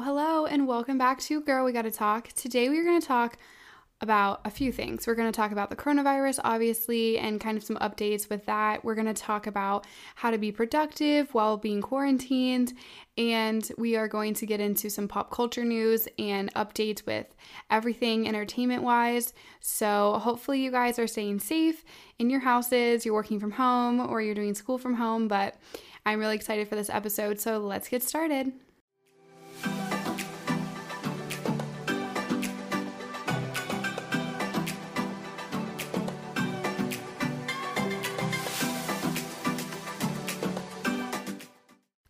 Hello, and welcome back to Girl We Gotta Talk. Today we are going to talk about a few things. We're going to talk about the coronavirus, obviously, and kind of some updates with that. We're going to talk about how to be productive while being quarantined, and we are going to get into some pop culture news and updates with everything entertainment wise. So, hopefully, you guys are staying safe in your houses, you're working from home, or you're doing school from home, but I'm really excited for this episode. So, let's get started.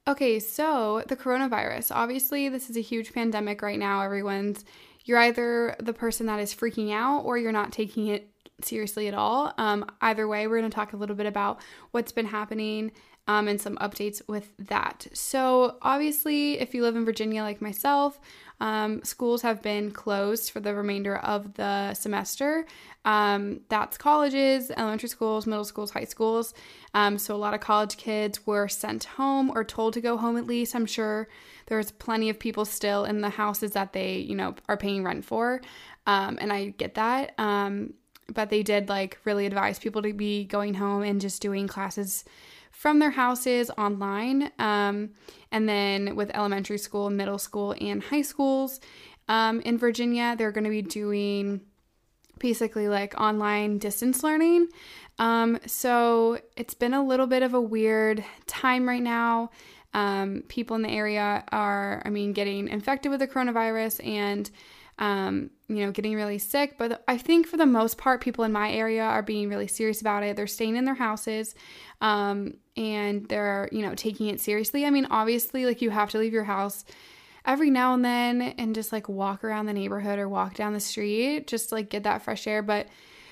Okay, so the coronavirus. Obviously, this is a huge pandemic right now. Everyone's, you're either the person that is freaking out or you're not taking it seriously at all. Um, either way, we're going to talk a little bit about what's been happening um, and some updates with that. So, obviously, if you live in Virginia like myself, um, schools have been closed for the remainder of the semester. Um, that's colleges, elementary schools, middle schools, high schools. Um, so a lot of college kids were sent home or told to go home at least. I'm sure there's plenty of people still in the houses that they, you know, are paying rent for. Um, and I get that. Um, but they did like really advise people to be going home and just doing classes from their houses online. Um, and then with elementary school, middle school, and high schools um, in Virginia, they're going to be doing basically like online distance learning. Um, so it's been a little bit of a weird time right now. Um, people in the area are, I mean, getting infected with the coronavirus and, um, you know, getting really sick. But I think for the most part, people in my area are being really serious about it. They're staying in their houses um, and they're, you know, taking it seriously. I mean, obviously, like you have to leave your house every now and then and just like walk around the neighborhood or walk down the street, just like get that fresh air. But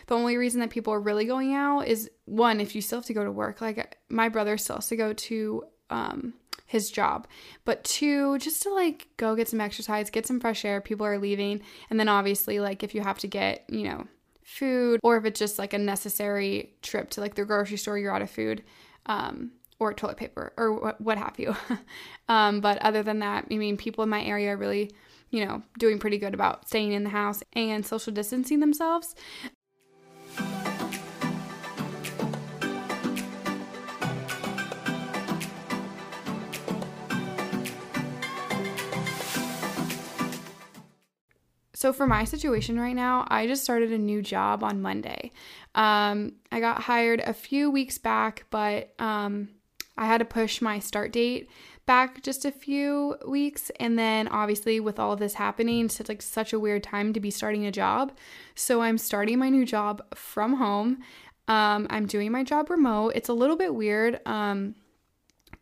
the only reason that people are really going out is one, if you still have to go to work. Like my brother still has to go to um, his job. But two, just to like go get some exercise, get some fresh air. People are leaving. And then obviously, like if you have to get, you know, food or if it's just like a necessary trip to like the grocery store, you're out of food. Um, or toilet paper or what, what have you. um, but other than that, I mean, people in my area are really, you know, doing pretty good about staying in the house and social distancing themselves. So, for my situation right now, I just started a new job on Monday. Um, I got hired a few weeks back, but um, I had to push my start date back just a few weeks. And then, obviously, with all of this happening, it's like such a weird time to be starting a job. So, I'm starting my new job from home. Um, I'm doing my job remote. It's a little bit weird, um,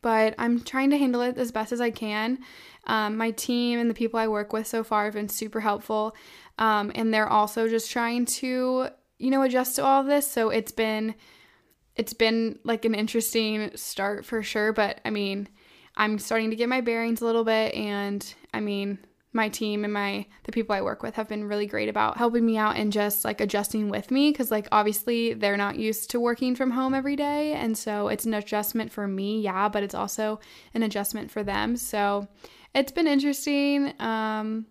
but I'm trying to handle it as best as I can. Um, my team and the people I work with so far have been super helpful. Um, and they're also just trying to, you know, adjust to all this. So it's been, it's been like an interesting start for sure. But I mean, I'm starting to get my bearings a little bit. And I mean, my team and my the people I work with have been really great about helping me out and just like adjusting with me cuz like obviously they're not used to working from home every day and so it's an adjustment for me, yeah, but it's also an adjustment for them. So it's been interesting. Um,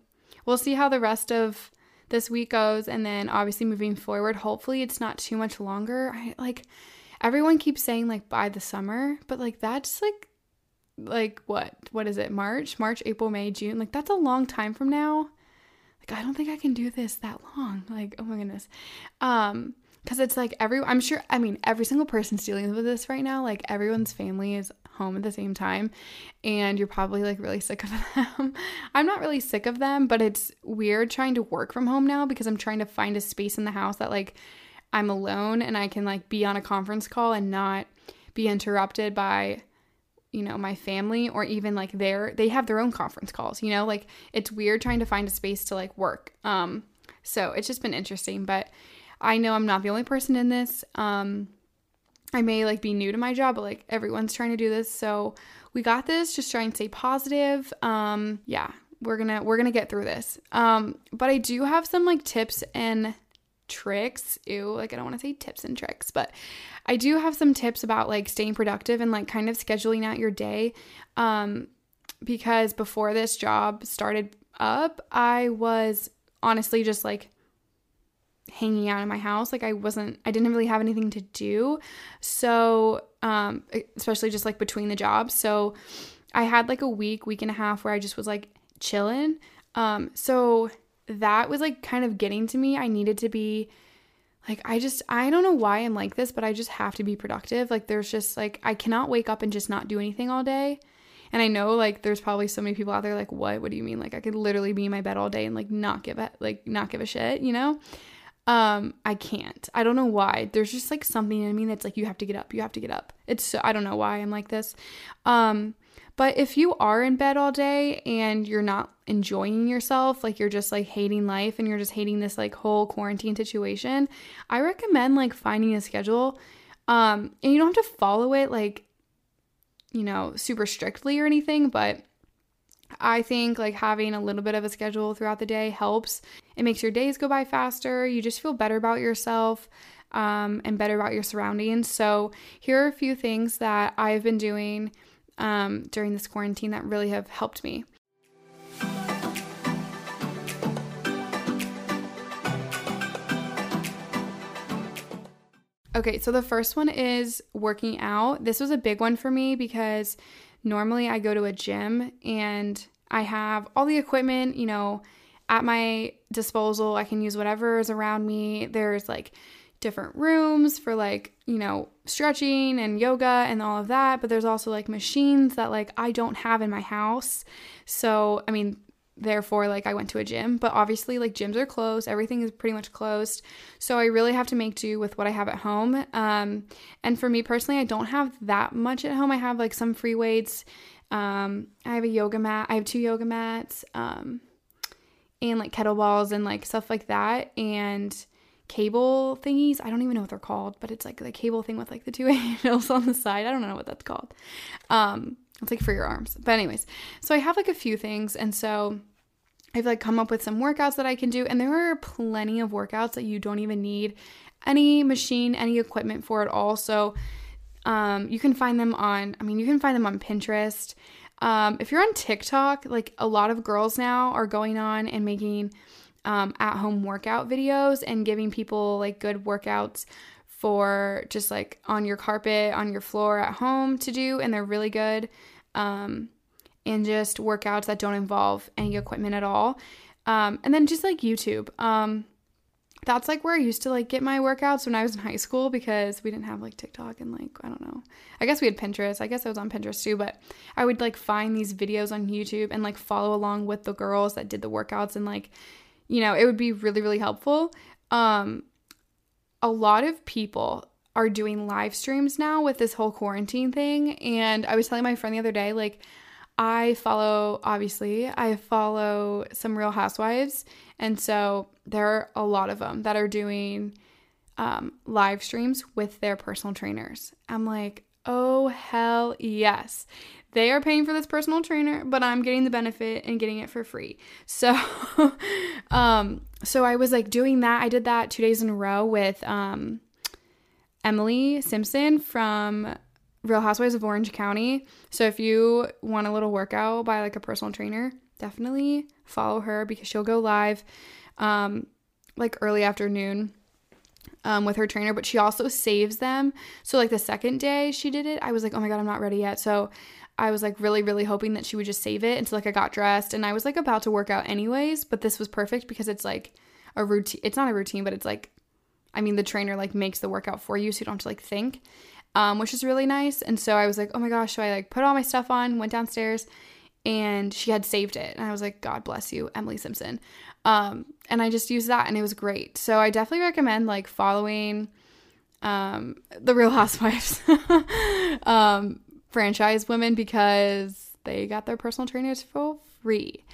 we'll see how the rest of this week goes, and then obviously moving forward, hopefully it's not too much longer. I like everyone keeps saying like by the summer, but like that's like like what? What is it? March? March april may june? Like that's a long time from now. Like i don't think i can do this that long. Like oh my goodness. Um because it's like every i'm sure i mean every single person's dealing with this right now. Like everyone's family is home at the same time and you're probably like really sick of them. I'm not really sick of them, but it's weird trying to work from home now because I'm trying to find a space in the house that like I'm alone and I can like be on a conference call and not be interrupted by you know my family or even like their they have their own conference calls you know? Like it's weird trying to find a space to like work. Um so it's just been interesting but i know i'm not the only person in this. Um I may like be new to my job, but like everyone's trying to do this. So we got this. Just try and stay positive. Um, yeah, we're gonna we're gonna get through this. Um, but I do have some like tips and tricks. Ew, like I don't want to say tips and tricks, but I do have some tips about like staying productive and like kind of scheduling out your day. Um, because before this job started up, I was honestly just like hanging out in my house. Like I wasn't I didn't really have anything to do. So, um especially just like between the jobs. So, I had like a week, week and a half where I just was like chilling. Um so that was like kind of getting to me. I needed to be like I just I don't know why I'm like this, but I just have to be productive. Like there's just like I cannot wake up and just not do anything all day. And I know like there's probably so many people out there like what what do you mean? Like I could literally be in my bed all day and like not give a like not give a shit, you know? Um I can't. I don't know why. There's just like something in me that's like you have to get up. You have to get up. It's so, I don't know why I'm like this. Um but if you are in bed all day and you're not enjoying yourself, like you're just like hating life and you're just hating this like whole quarantine situation, I recommend like finding a schedule. Um, and you don't have to follow it like, you know, super strictly or anything, but I think like having a little bit of a schedule throughout the day helps. It makes your days go by faster. You just feel better about yourself um, and better about your surroundings. So, here are a few things that I've been doing um, during this quarantine that really have helped me. Okay, so the first one is working out. This was a big one for me because normally I go to a gym and I have all the equipment, you know, at my disposal. I can use whatever is around me. There's like different rooms for like, you know, stretching and yoga and all of that, but there's also like machines that like I don't have in my house. So, I mean, therefore like I went to a gym, but obviously like gyms are closed, everything is pretty much closed. So I really have to make do with what I have at home. Um and for me personally, I don't have that much at home. I have like some free weights. Um I have a yoga mat. I have two yoga mats. Um and like kettlebells and like stuff like that and cable thingies. I don't even know what they're called, but it's like the cable thing with like the two handles on the side. I don't know what that's called. Um, it's like for your arms. But anyways, so I have like a few things, and so I've like come up with some workouts that I can do, and there are plenty of workouts that you don't even need any machine, any equipment for at all. So um, you can find them on. I mean, you can find them on Pinterest. Um, if you're on TikTok, like a lot of girls now are going on and making um, at home workout videos and giving people like good workouts for just like on your carpet, on your floor at home to do. And they're really good. Um, and just workouts that don't involve any equipment at all. Um, and then just like YouTube. Um, that's like where I used to like get my workouts when I was in high school because we didn't have like TikTok and like I don't know. I guess we had Pinterest. I guess I was on Pinterest too, but I would like find these videos on YouTube and like follow along with the girls that did the workouts and like you know, it would be really, really helpful. Um, a lot of people are doing live streams now with this whole quarantine thing. And I was telling my friend the other day, like, I follow, obviously, I follow some real housewives. And so there are a lot of them that are doing um, live streams with their personal trainers. I'm like, oh, hell yes. They are paying for this personal trainer, but I'm getting the benefit and getting it for free. So, um, so I was like doing that. I did that two days in a row with um, Emily Simpson from Real Housewives of Orange County. So if you want a little workout by like a personal trainer, definitely follow her because she'll go live um, like early afternoon um, with her trainer, but she also saves them. So like the second day she did it, I was like, oh my god, I'm not ready yet. So I was like really, really hoping that she would just save it until like I got dressed and I was like about to work out anyways, but this was perfect because it's like a routine. It's not a routine, but it's like, I mean, the trainer like makes the workout for you so you don't have to like think, um, which is really nice. And so I was like, oh my gosh, so I like put all my stuff on, went downstairs and she had saved it. And I was like, God bless you, Emily Simpson. Um, and I just used that and it was great. So I definitely recommend like following um, the Real Housewives. um, franchise women because they got their personal trainers for free.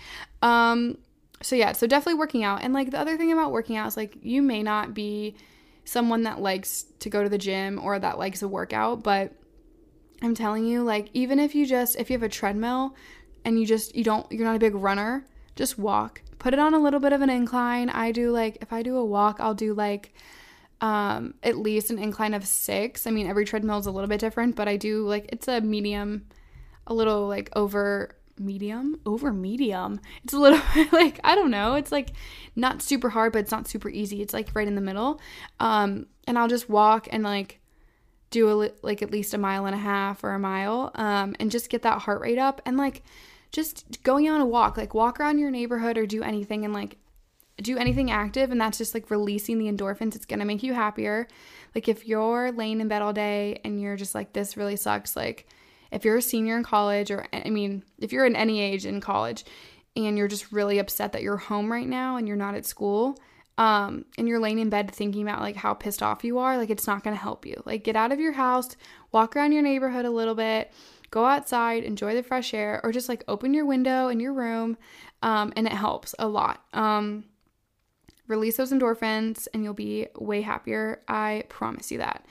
Um, so yeah, so definitely working out. And like the other thing about working out is like you may not be someone that likes to go to the gym or that likes a workout, but I'm telling you, like even if you just if you have a treadmill and you just you don't you're not a big runner, just walk. Put it on a little bit of an incline. I do like if I do a walk, I'll do like um, at least an incline of six. I mean, every treadmill is a little bit different, but I do like it's a medium, a little like over medium over medium. It's a little like I don't know. It's like not super hard, but it's not super easy. It's like right in the middle. Um, and I'll just walk and like do a, like at least a mile and a half or a mile, um, and just get that heart rate up and like just going on a walk, like walk around your neighborhood or do anything and like do anything active and that's just like releasing the endorphins. It's gonna make you happier. Like if you're laying in bed all day and you're just like this really sucks, like if you're a senior in college, or I mean, if you're in any age in college and you're just really upset that you're home right now and you're not at school, um, and you're laying in bed thinking about like how pissed off you are, like it's not gonna help you. Like get out of your house, walk around your neighborhood a little bit, go outside, enjoy the fresh air, or just like open your window in your room, um, and it helps a lot. Um, release those endorphins, and you'll be way happier. I promise you that.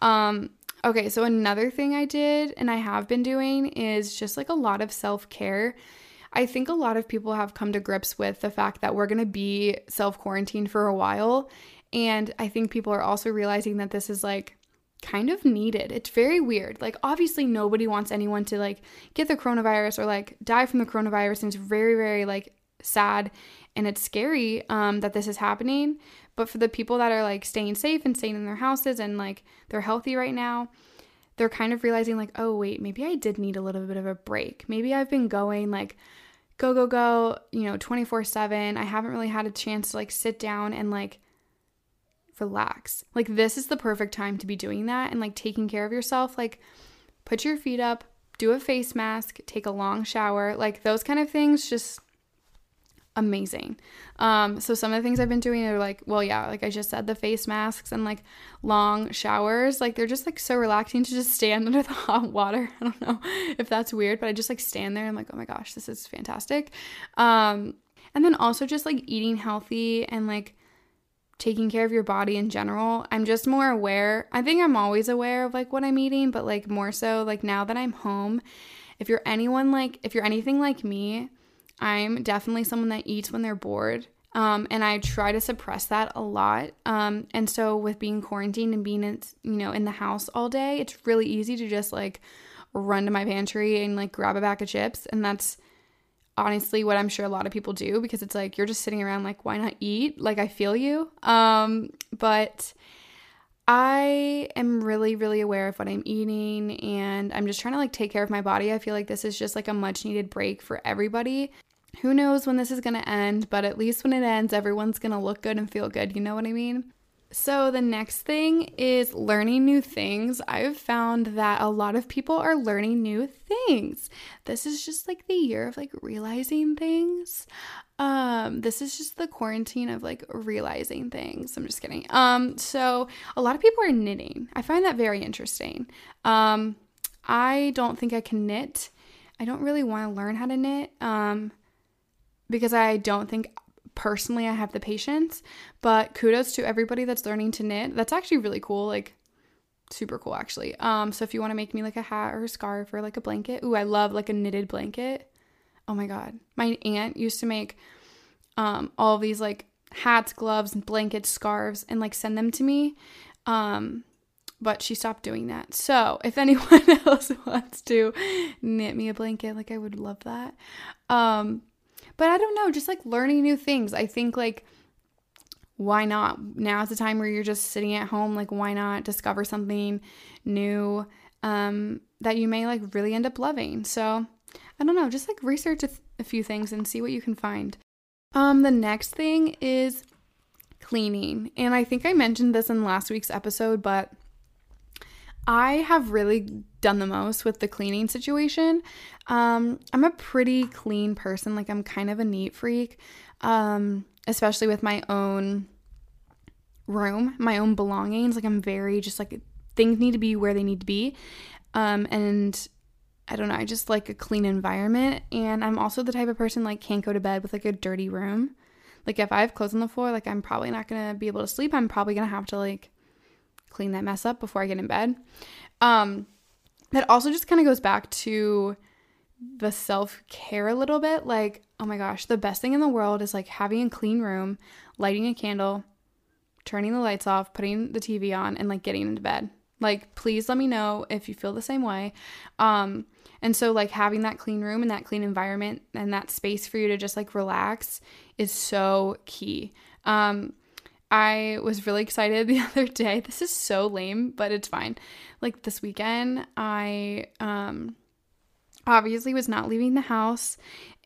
Um, Okay, so another thing I did and I have been doing is just like a lot of self care. I think a lot of people have come to grips with the fact that we're going to be self quarantined for a while. And I think people are also realizing that this is like kind of needed. It's very weird. Like, obviously, nobody wants anyone to like get the coronavirus or like die from the coronavirus. And it's very, very like sad and it's scary um, that this is happening. But for the people that are like staying safe and staying in their houses and like they're healthy right now, they're kind of realizing like, oh, wait, maybe I did need a little bit of a break. Maybe I've been going like go, go, go, you know, 24 7. I haven't really had a chance to like sit down and like relax. Like, this is the perfect time to be doing that and like taking care of yourself. Like, put your feet up, do a face mask, take a long shower. Like, those kind of things just amazing. Um, so some of the things I've been doing are like, well, yeah, like I just said, the face masks and like long showers. Like they're just like so relaxing to just stand under the hot water. I don't know if that's weird, but I just like stand there and I'm like, oh my gosh, this is fantastic. Um, and then also just like eating healthy and like taking care of your body in general. I'm just more aware. I think I'm always aware of like what I'm eating, but like more so like now that I'm home, if you're anyone like if you're anything like me, I'm definitely someone that eats when they're bored. Um, and I try to suppress that a lot. Um, and so with being quarantined and being in, you know, in the house all day, it's really easy to just like run to my pantry and like grab a bag of chips. And that's honestly what I'm sure a lot of people do because it's like you're just sitting around like, why not eat? Like I feel you. Um, but I am really, really aware of what I'm eating and I'm just trying to like take care of my body. I feel like this is just like a much needed break for everybody who knows when this is going to end, but at least when it ends, everyone's going to look good and feel good. You know what I mean? So, the next thing is learning new things. I've found that a lot of people are learning new things. This is just like the year of like realizing things. Um, this is just the quarantine of like realizing things. I'm just kidding. Um, so a lot of people are knitting. I find that very interesting. Um, I don't think I can knit. I don't really want to learn how to knit. Um, because I don't think personally I have the patience, but kudos to everybody that's learning to knit. That's actually really cool. Like super cool actually. Um so if you want to make me like a hat or a scarf or like a blanket. Ooh, I love like a knitted blanket. Oh my god. My aunt used to make um all these like hats, gloves, and blankets, scarves and like send them to me. Um but she stopped doing that. So, if anyone else wants to knit me a blanket, like I would love that. Um but I don't know, just like learning new things. I think like why not? Now's the time where you're just sitting at home, like why not discover something new um that you may like really end up loving. So, I don't know, just like research a, th- a few things and see what you can find. Um the next thing is cleaning. And I think I mentioned this in last week's episode, but I have really done the most with the cleaning situation. Um, I'm a pretty clean person. Like, I'm kind of a neat freak, um, especially with my own room, my own belongings. Like, I'm very just like things need to be where they need to be. Um, and I don't know, I just like a clean environment. And I'm also the type of person like can't go to bed with like a dirty room. Like, if I have clothes on the floor, like, I'm probably not gonna be able to sleep. I'm probably gonna have to like clean that mess up before I get in bed. Um, that also just kind of goes back to the self care a little bit. Like, oh my gosh, the best thing in the world is like having a clean room, lighting a candle, turning the lights off, putting the TV on, and like getting into bed. Like, please let me know if you feel the same way. Um, and so, like, having that clean room and that clean environment and that space for you to just like relax is so key. Um, I was really excited the other day. This is so lame, but it's fine. Like, this weekend, I um, obviously was not leaving the house.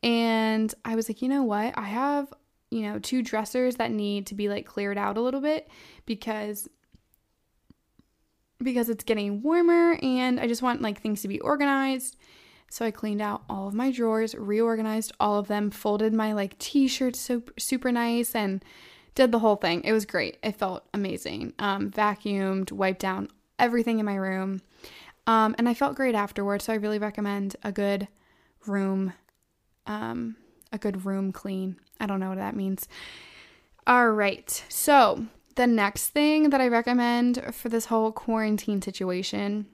And I was like, you know what? I have, you know, two dressers that need to be like cleared out a little bit because because it's getting warmer and I just want like things to be organized. So I cleaned out all of my drawers, reorganized all of them, folded my like t-shirts so super nice and did the whole thing. It was great. It felt amazing. Um, vacuumed, wiped down everything in my room. Um, and I felt great afterwards. So I really recommend a good room, um, a good room clean. I don't know what that means. All right. So the next thing that I recommend for this whole quarantine situation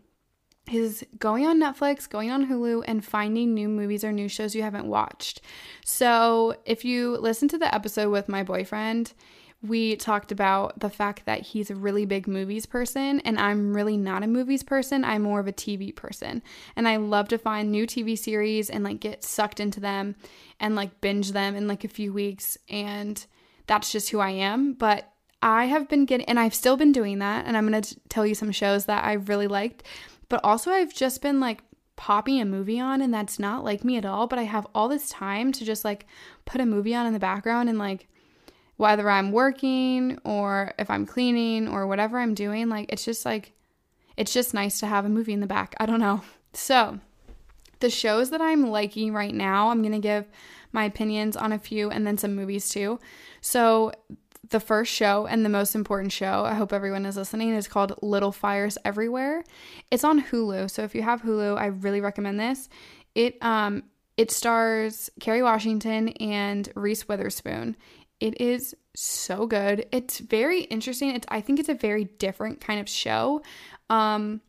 is going on Netflix, going on Hulu, and finding new movies or new shows you haven't watched. So, if you listen to the episode with my boyfriend, we talked about the fact that he's a really big movies person, and I'm really not a movies person. I'm more of a TV person. And I love to find new TV series and like get sucked into them and like binge them in like a few weeks. And that's just who I am. But I have been getting, and I've still been doing that. And I'm going to tell you some shows that I really liked. But also, I've just been like popping a movie on, and that's not like me at all. But I have all this time to just like put a movie on in the background and like, whether I'm working or if I'm cleaning or whatever I'm doing, like, it's just like, it's just nice to have a movie in the back. I don't know. So, the shows that I'm liking right now, I'm going to give my opinions on a few and then some movies too. So, the first show and the most important show, I hope everyone is listening, is called Little Fires Everywhere. It's on Hulu. So if you have Hulu, I really recommend this. It um it stars Kerry Washington and Reese Witherspoon. It is so good. It's very interesting. It's I think it's a very different kind of show. Um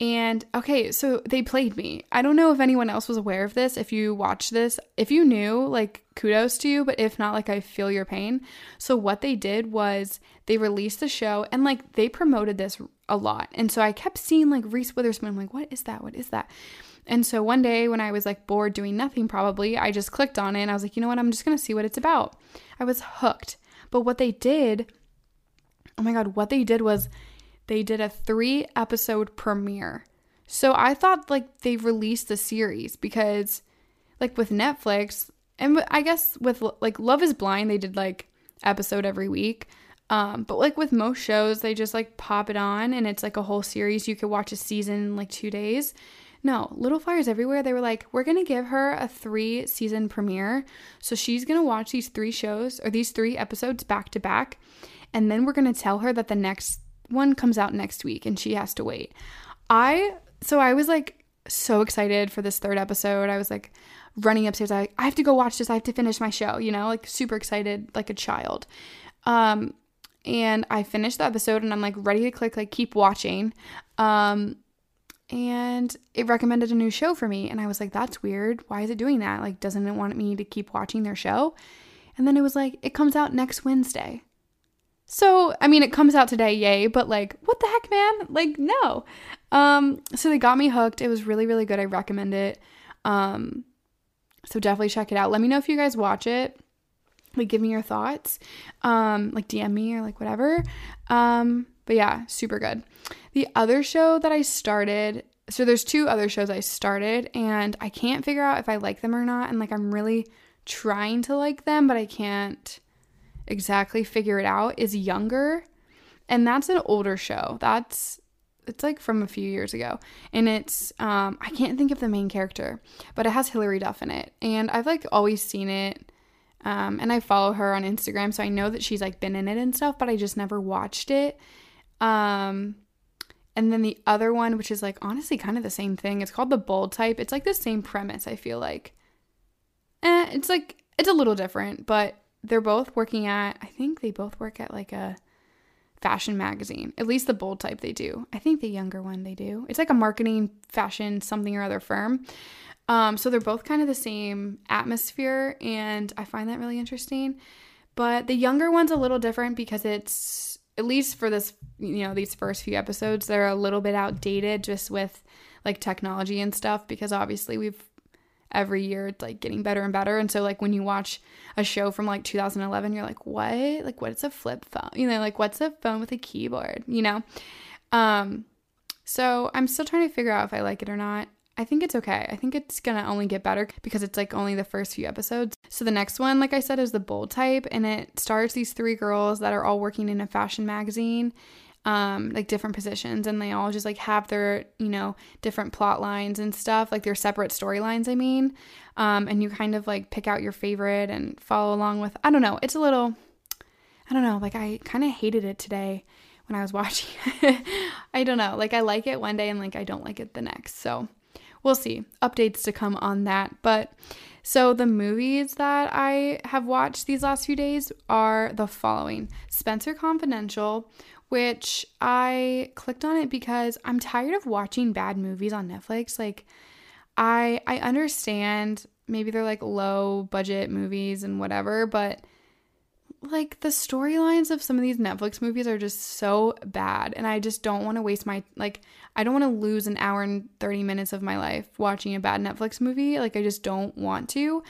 and okay, so they played me. I don't know if anyone else was aware of this. If you watched this, if you knew, like kudos to you, but if not, like I feel your pain. So what they did was they released the show and like they promoted this a lot. And so I kept seeing like Reese Witherspoon. I'm like, what is that? What is that? And so one day when I was like bored doing nothing, probably, I just clicked on it and I was like, you know what? I'm just gonna see what it's about. I was hooked. But what they did, oh my God, what they did was they did a three episode premiere. So I thought like they released the series because like with Netflix and I guess with like Love is Blind they did like episode every week. Um, but like with most shows they just like pop it on and it's like a whole series you could watch a season in like 2 days. No, Little Fires Everywhere, they were like, we're gonna give her a three season premiere. So she's gonna watch these three shows or these three episodes back to back. And then we're gonna tell her that the next one comes out next week and she has to wait. I so I was like so excited for this third episode. I was like running upstairs. I, I have to go watch this. I have to finish my show, you know, like super excited like a child. Um and I finished the episode and I'm like ready to click like keep watching. Um and it recommended a new show for me and I was like that's weird. Why is it doing that? Like doesn't it want me to keep watching their show? And then it was like it comes out next Wednesday. So, I mean, it comes out today, yay, but like, what the heck, man? Like, no. Um, so they got me hooked. It was really, really good. I recommend it. Um, so definitely check it out. Let me know if you guys watch it. Like, give me your thoughts. Um, like DM me or like whatever. Um, but yeah, super good. The other show that I started, so there's two other shows I started, and I can't figure out if I like them or not. And like, I'm really trying to like them, but I can't exactly figure it out is younger and that's an older show that's it's like from a few years ago and it's um i can't think of the main character but it has hilary duff in it and i've like always seen it um and i follow her on instagram so i know that she's like been in it and stuff but i just never watched it um and then the other one which is like honestly kind of the same thing it's called the bold type it's like the same premise i feel like eh, it's like it's a little different but they're both working at, I think they both work at like a fashion magazine. At least the bold type they do. I think the younger one they do. It's like a marketing fashion something or other firm. Um, so they're both kind of the same atmosphere, and I find that really interesting. But the younger one's a little different because it's at least for this, you know, these first few episodes, they're a little bit outdated just with like technology and stuff because obviously we've every year it's like getting better and better. And so like when you watch a show from like 2011 you're like what? Like what's a flip phone? You know like what's a phone with a keyboard? You know? Um so i'm still trying to figure out if i like it or not I think it's okay. I think it's gonna only get better because it's like only the first few episodes. So the next one, like I said, is the bold type, and it stars these three girls that are all working in a fashion magazine, um, like different positions, and they all just like have their, you know, different plot lines and stuff, like their separate storylines, I mean. Um, and you kind of like pick out your favorite and follow along with I don't know, it's a little I don't know, like I kind of hated it today when I was watching. I don't know, like I like it one day and like I don't like it the next. So we'll see. Updates to come on that. But so the movies that I have watched these last few days are the following Spencer Confidential, which I clicked on it because I'm tired of watching bad movies on Netflix. Like, I I understand maybe they're like low budget movies and whatever, but like the storylines of some of these Netflix movies are just so bad and I just don't want to waste my like I don't want to lose an hour and 30 minutes of my life watching a bad Netflix movie like I just don't want to.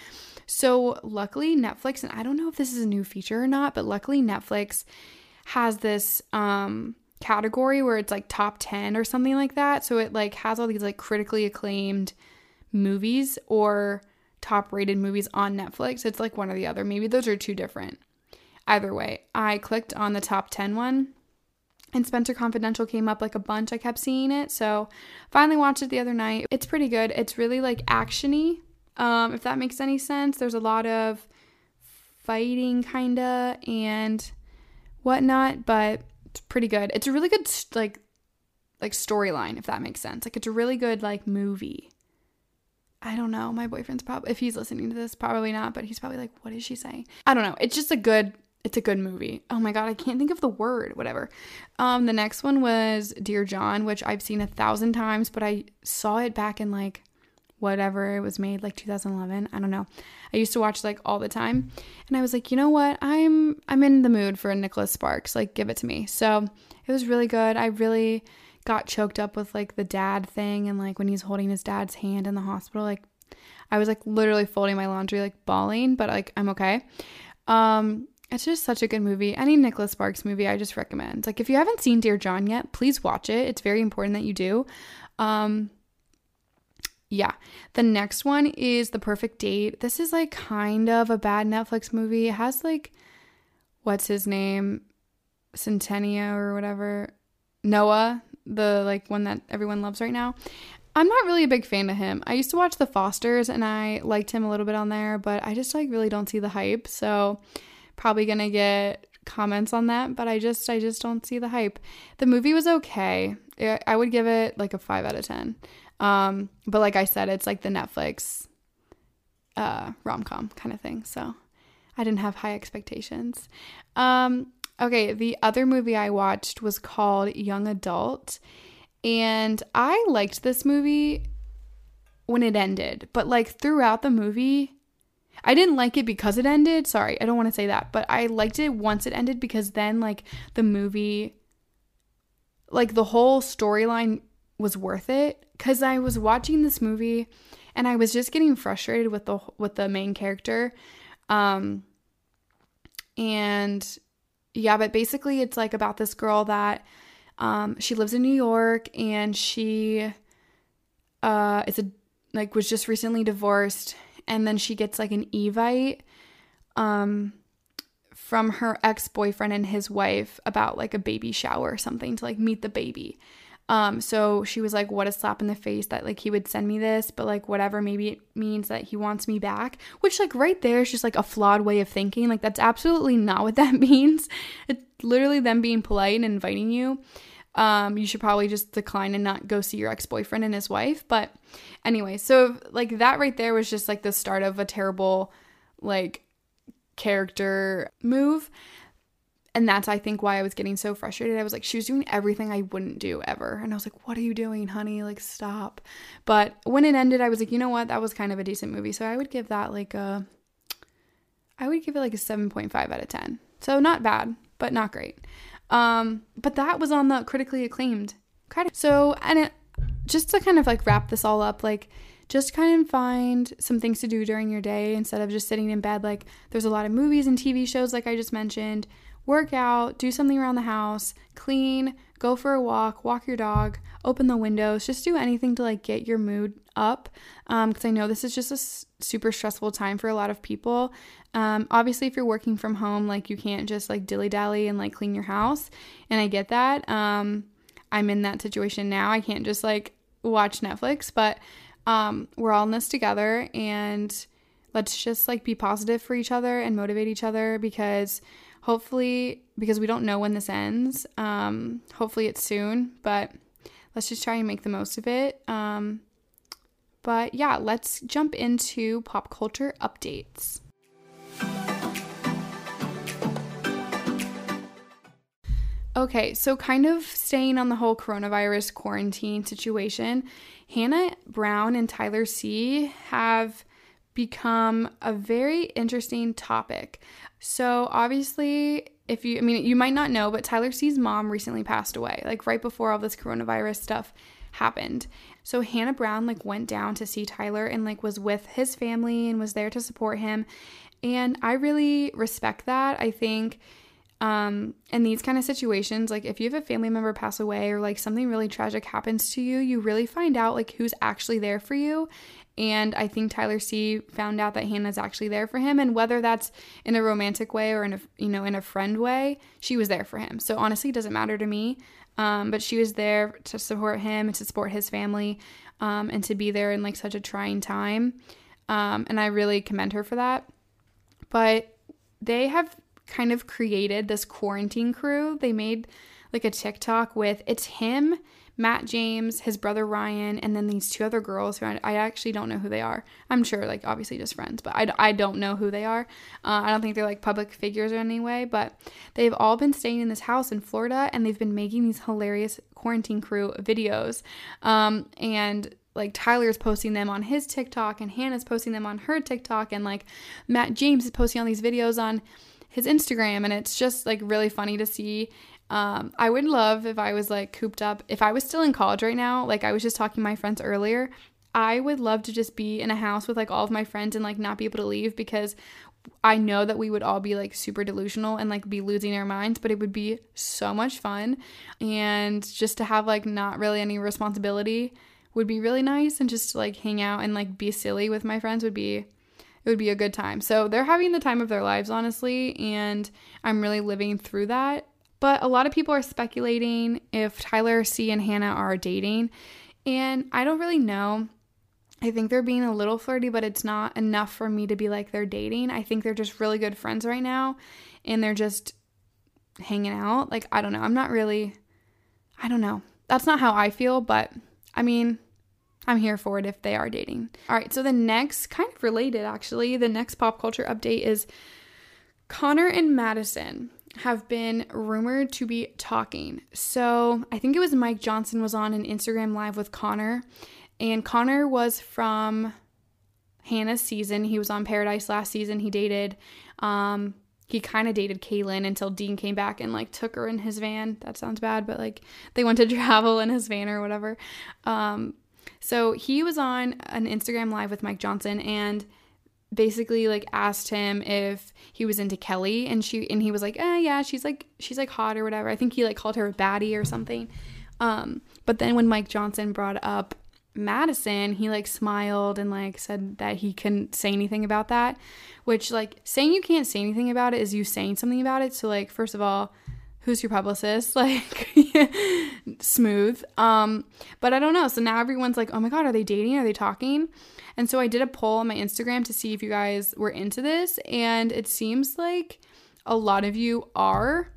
So luckily Netflix and I don't know if this is a new feature or not, but luckily Netflix has this um category where it's like top 10 or something like that. So it like has all these like critically acclaimed movies or top rated movies on Netflix. It's like one or the other. Maybe those are two different. Either way, I clicked on the top 10 one and Spencer Confidential came up like a bunch. I kept seeing it. So finally watched it the other night. It's pretty good. It's really like actiony. Um, if that makes any sense. There's a lot of fighting kinda and whatnot, but it's pretty good. It's a really good like like storyline, if that makes sense. Like it's a really good like movie. I don't know. My boyfriend's probably if he's listening to this, probably not, but he's probably like, what is she saying? I don't know. It's just a good it's a good movie. Oh my god, I can't think of the word. Whatever. Um, the next one was Dear John, which I've seen a thousand times, but I saw it back in like whatever it was made, like 2011. I don't know. I used to watch like all the time, and I was like, you know what? I'm I'm in the mood for a Nicholas Sparks. Like, give it to me. So it was really good. I really got choked up with like the dad thing and like when he's holding his dad's hand in the hospital. Like, I was like literally folding my laundry, like bawling, but like I'm okay. Um, it's just such a good movie. Any Nicholas Sparks movie, I just recommend. Like, if you haven't seen Dear John yet, please watch it. It's very important that you do. Um, yeah. The next one is The Perfect Date. This is like kind of a bad Netflix movie. It has like, what's his name? Centennia or whatever. Noah, the like one that everyone loves right now. I'm not really a big fan of him. I used to watch The Fosters and I liked him a little bit on there, but I just like really don't see the hype. So, probably going to get comments on that, but I just I just don't see the hype. The movie was okay. I would give it like a 5 out of 10. Um, but like I said, it's like the Netflix uh rom-com kind of thing. So I didn't have high expectations. Um, okay, the other movie I watched was called Young Adult, and I liked this movie when it ended, but like throughout the movie, I didn't like it because it ended. Sorry, I don't want to say that, but I liked it once it ended because then like the movie like the whole storyline was worth it cuz I was watching this movie and I was just getting frustrated with the with the main character. Um and yeah, but basically it's like about this girl that um she lives in New York and she uh is a like was just recently divorced and then she gets like an evite um from her ex-boyfriend and his wife about like a baby shower or something to like meet the baby. Um so she was like what a slap in the face that like he would send me this but like whatever maybe it means that he wants me back which like right there is just like a flawed way of thinking like that's absolutely not what that means. It's literally them being polite and inviting you um, you should probably just decline and not go see your ex boyfriend and his wife. But anyway, so like that right there was just like the start of a terrible, like, character move. And that's, I think, why I was getting so frustrated. I was like, she was doing everything I wouldn't do ever. And I was like, what are you doing, honey? Like, stop. But when it ended, I was like, you know what? That was kind of a decent movie. So I would give that like a, I would give it like a 7.5 out of 10. So not bad, but not great. Um, but that was on the critically acclaimed credit. So, and it, just to kind of like wrap this all up, like just kind of find some things to do during your day instead of just sitting in bed. Like there's a lot of movies and TV shows, like I just mentioned. Work out, do something around the house, clean, go for a walk, walk your dog, open the windows, just do anything to like get your mood up. Um, because um, I know this is just a s- super stressful time for a lot of people. Um, obviously, if you're working from home, like you can't just like dilly dally and like clean your house. And I get that. Um, I'm in that situation now. I can't just like watch Netflix, but um, we're all in this together and let's just like be positive for each other and motivate each other because hopefully because we don't know when this ends um, hopefully it's soon but let's just try and make the most of it um, but yeah let's jump into pop culture updates Okay, so kind of staying on the whole coronavirus quarantine situation, Hannah Brown and Tyler C have become a very interesting topic. So, obviously, if you, I mean, you might not know, but Tyler C's mom recently passed away, like right before all this coronavirus stuff happened. So, Hannah Brown, like, went down to see Tyler and, like, was with his family and was there to support him. And I really respect that. I think um, in these kind of situations, like if you have a family member pass away or like something really tragic happens to you, you really find out like who's actually there for you. And I think Tyler C found out that Hannah's actually there for him. And whether that's in a romantic way or in a, you know, in a friend way, she was there for him. So honestly, it doesn't matter to me. Um, but she was there to support him and to support his family um, and to be there in like such a trying time. Um, and I really commend her for that. But they have kind of created this quarantine crew. They made like a TikTok with it's him, Matt James, his brother Ryan, and then these two other girls who I, I actually don't know who they are. I'm sure, like, obviously just friends, but I, I don't know who they are. Uh, I don't think they're like public figures or any way, but they've all been staying in this house in Florida and they've been making these hilarious quarantine crew videos. Um, and like Tyler's posting them on his TikTok and Hannah's posting them on her TikTok and like Matt James is posting all these videos on his Instagram, and it's just like really funny to see. Um, I would love if I was like cooped up. If I was still in college right now, like I was just talking to my friends earlier, I would love to just be in a house with like all of my friends and like not be able to leave because I know that we would all be like super delusional and like be losing our minds, but it would be so much fun. And just to have like not really any responsibility would be really nice. And just to like hang out and like be silly with my friends would be it would be a good time. So they're having the time of their lives, honestly, and I'm really living through that. But a lot of people are speculating if Tyler C and Hannah are dating, and I don't really know. I think they're being a little flirty, but it's not enough for me to be like they're dating. I think they're just really good friends right now, and they're just hanging out. Like, I don't know. I'm not really, I don't know. That's not how I feel, but I mean, I'm here for it if they are dating. All right, so the next, kind of related actually, the next pop culture update is Connor and Madison have been rumored to be talking. So I think it was Mike Johnson was on an Instagram live with Connor, and Connor was from Hannah's season. He was on Paradise last season. He dated, um, he kind of dated Caelynn until Dean came back and like took her in his van. That sounds bad, but like they went to travel in his van or whatever. Um, so he was on an Instagram live with Mike Johnson and basically like asked him if he was into Kelly and she and he was like, "Eh, yeah, she's like she's like hot or whatever." I think he like called her a baddie or something. Um, but then when Mike Johnson brought up Madison, he like smiled and like said that he couldn't say anything about that, which like saying you can't say anything about it is you saying something about it. So like first of all, who's your publicist? Like smooth. Um but i don't know. So now everyone's like oh my god are they dating? Are they talking? And so i did a poll on my instagram to see if you guys were into this. And it seems like a lot of you are.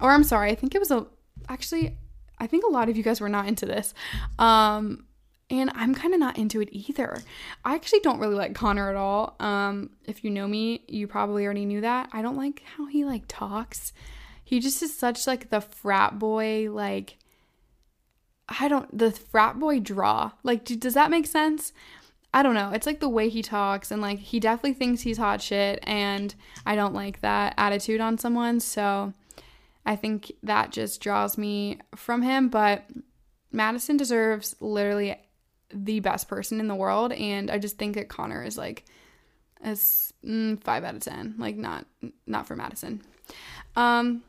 Or i'm sorry i think it was a actually i think a lot of you guys were not into this. Um and I'm kind of not into it either. I actually don't really like Connor at all. Um, if you know me, you probably already knew that. I don't like how he like talks he just is such like the frat boy like I don't the frat boy draw. Like do, does that make sense? I don't know. It's like the way he talks and like he definitely thinks he's hot shit and I don't like that attitude on someone. So I think that just draws me from him. But Madison deserves literally the best person in the world. And I just think that Connor is like a mm, five out of 10. Like, not, not for Madison. Um,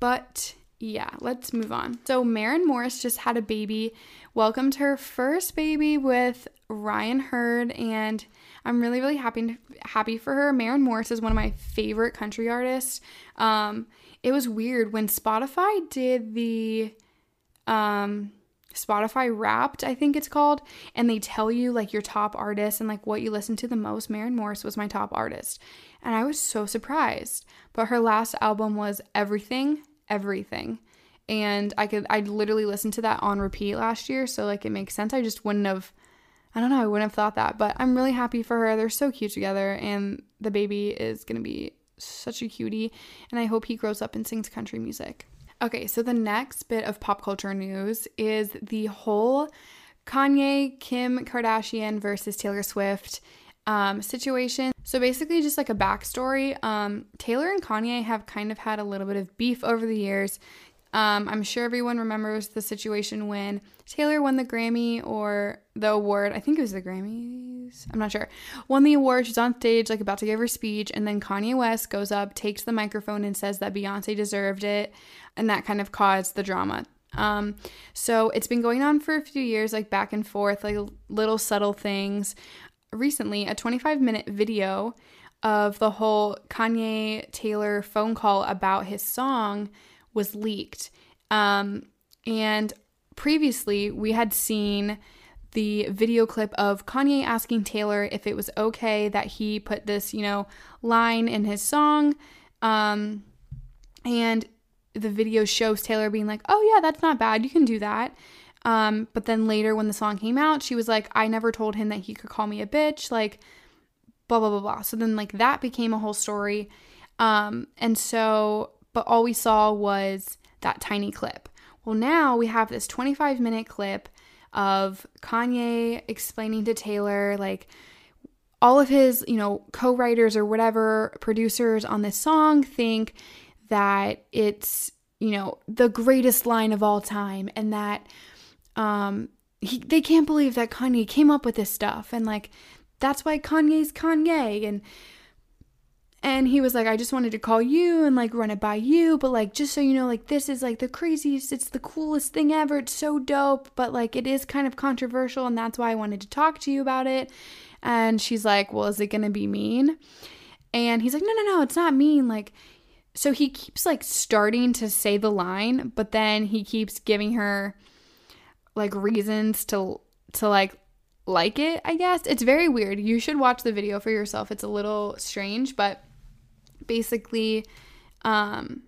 but yeah, let's move on. So, Maren Morris just had a baby, welcomed her first baby with Ryan Hurd, and I'm really, really happy happy for her. Maren Morris is one of my favorite country artists. Um, it was weird when Spotify did the um, Spotify Wrapped, I think it's called, and they tell you like your top artists and like what you listen to the most. Maren Morris was my top artist, and I was so surprised. But her last album was Everything everything. And I could I literally listened to that on repeat last year, so like it makes sense. I just wouldn't have I don't know, I wouldn't have thought that, but I'm really happy for her. They're so cute together and the baby is going to be such a cutie and I hope he grows up and sings country music. Okay, so the next bit of pop culture news is the whole Kanye, Kim Kardashian versus Taylor Swift um, situation. So basically, just like a backstory, um, Taylor and Kanye have kind of had a little bit of beef over the years. Um, I'm sure everyone remembers the situation when Taylor won the Grammy or the award. I think it was the Grammys. I'm not sure. Won the award. She's on stage, like about to give her speech, and then Kanye West goes up, takes the microphone, and says that Beyonce deserved it, and that kind of caused the drama. Um, so it's been going on for a few years, like back and forth, like little subtle things recently a 25 minute video of the whole Kanye Taylor phone call about his song was leaked. Um, and previously, we had seen the video clip of Kanye asking Taylor if it was okay that he put this, you know, line in his song. Um, and the video shows Taylor being like, oh, yeah, that's not bad. You can do that. Um, but then later, when the song came out, she was like, I never told him that he could call me a bitch, like, blah, blah, blah, blah. So then, like, that became a whole story. Um, and so, but all we saw was that tiny clip. Well, now we have this 25 minute clip of Kanye explaining to Taylor, like, all of his, you know, co writers or whatever producers on this song think that it's, you know, the greatest line of all time and that um he, they can't believe that Kanye came up with this stuff. And like that's why Kanye's Kanye. And and he was like I just wanted to call you and like run it by you. But like just so you know like this is like the craziest it's the coolest thing ever. It's so dope. But like it is kind of controversial and that's why I wanted to talk to you about it. And she's like well is it going to be mean? And he's like no no no it's not mean. Like so he keeps like starting to say the line but then he keeps giving her like reasons to to like like it, I guess. It's very weird. You should watch the video for yourself. It's a little strange, but basically um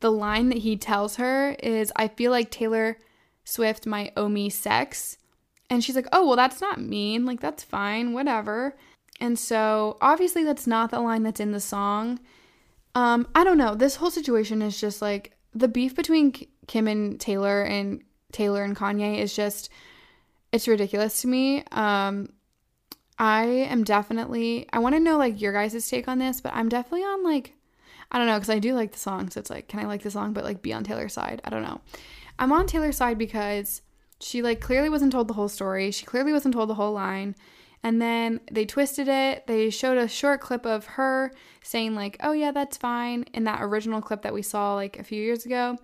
the line that he tells her is I feel like Taylor Swift might owe me sex. And she's like, "Oh, well that's not mean. Like that's fine, whatever." And so, obviously that's not the line that's in the song. Um I don't know. This whole situation is just like the beef between Kim and Taylor and Taylor and Kanye is just it's ridiculous to me. Um I am definitely I want to know like your guys' take on this, but I'm definitely on like I don't know cuz I do like the song, so it's like can I like the song but like be on Taylor's side? I don't know. I'm on Taylor's side because she like clearly wasn't told the whole story. She clearly wasn't told the whole line. And then they twisted it. They showed a short clip of her saying like, "Oh yeah, that's fine" in that original clip that we saw like a few years ago.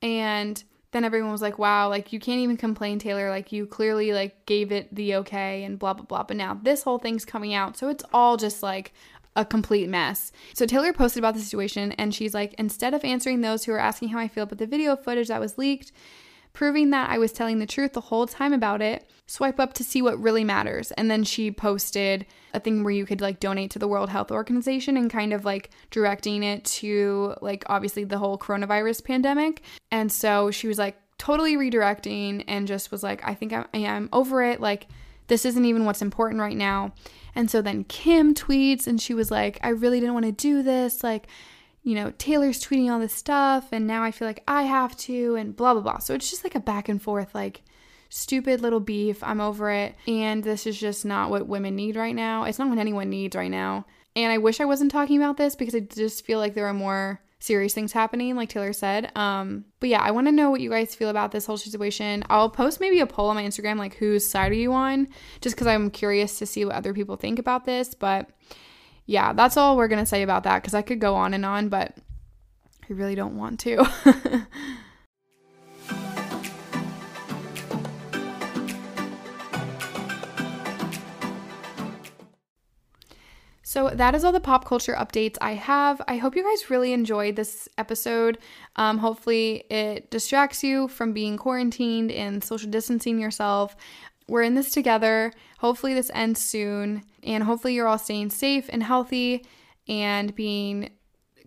And then everyone was like, wow, like you can't even complain, Taylor. Like you clearly like gave it the okay and blah, blah, blah. But now this whole thing's coming out. So it's all just like a complete mess. So Taylor posted about the situation and she's like, instead of answering those who are asking how I feel about the video footage that was leaked, proving that I was telling the truth the whole time about it. Swipe up to see what really matters. And then she posted a thing where you could like donate to the World Health Organization and kind of like directing it to like obviously the whole coronavirus pandemic. And so she was like totally redirecting and just was like, I think I'm, I am over it. Like, this isn't even what's important right now. And so then Kim tweets and she was like, I really didn't want to do this. Like, you know, Taylor's tweeting all this stuff and now I feel like I have to and blah, blah, blah. So it's just like a back and forth, like stupid little beef. I'm over it. And this is just not what women need right now. It's not what anyone needs right now. And I wish I wasn't talking about this because I just feel like there are more serious things happening, like Taylor said. Um, but yeah, I want to know what you guys feel about this whole situation. I'll post maybe a poll on my Instagram, like whose side are you on, just because I'm curious to see what other people think about this. But yeah, that's all we're gonna say about that because I could go on and on, but I really don't want to. So that is all the pop culture updates I have. I hope you guys really enjoyed this episode. Um, hopefully, it distracts you from being quarantined and social distancing yourself. We're in this together. Hopefully, this ends soon. And hopefully, you're all staying safe and healthy and being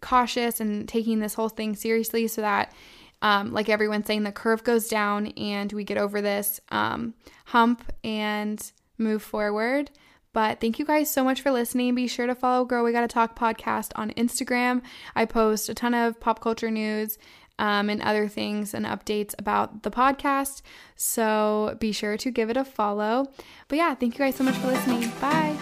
cautious and taking this whole thing seriously so that, um, like everyone's saying, the curve goes down and we get over this um, hump and move forward. But thank you guys so much for listening. Be sure to follow Girl We Gotta Talk podcast on Instagram. I post a ton of pop culture news um, and other things and updates about the podcast. So be sure to give it a follow. But yeah, thank you guys so much for listening. Bye.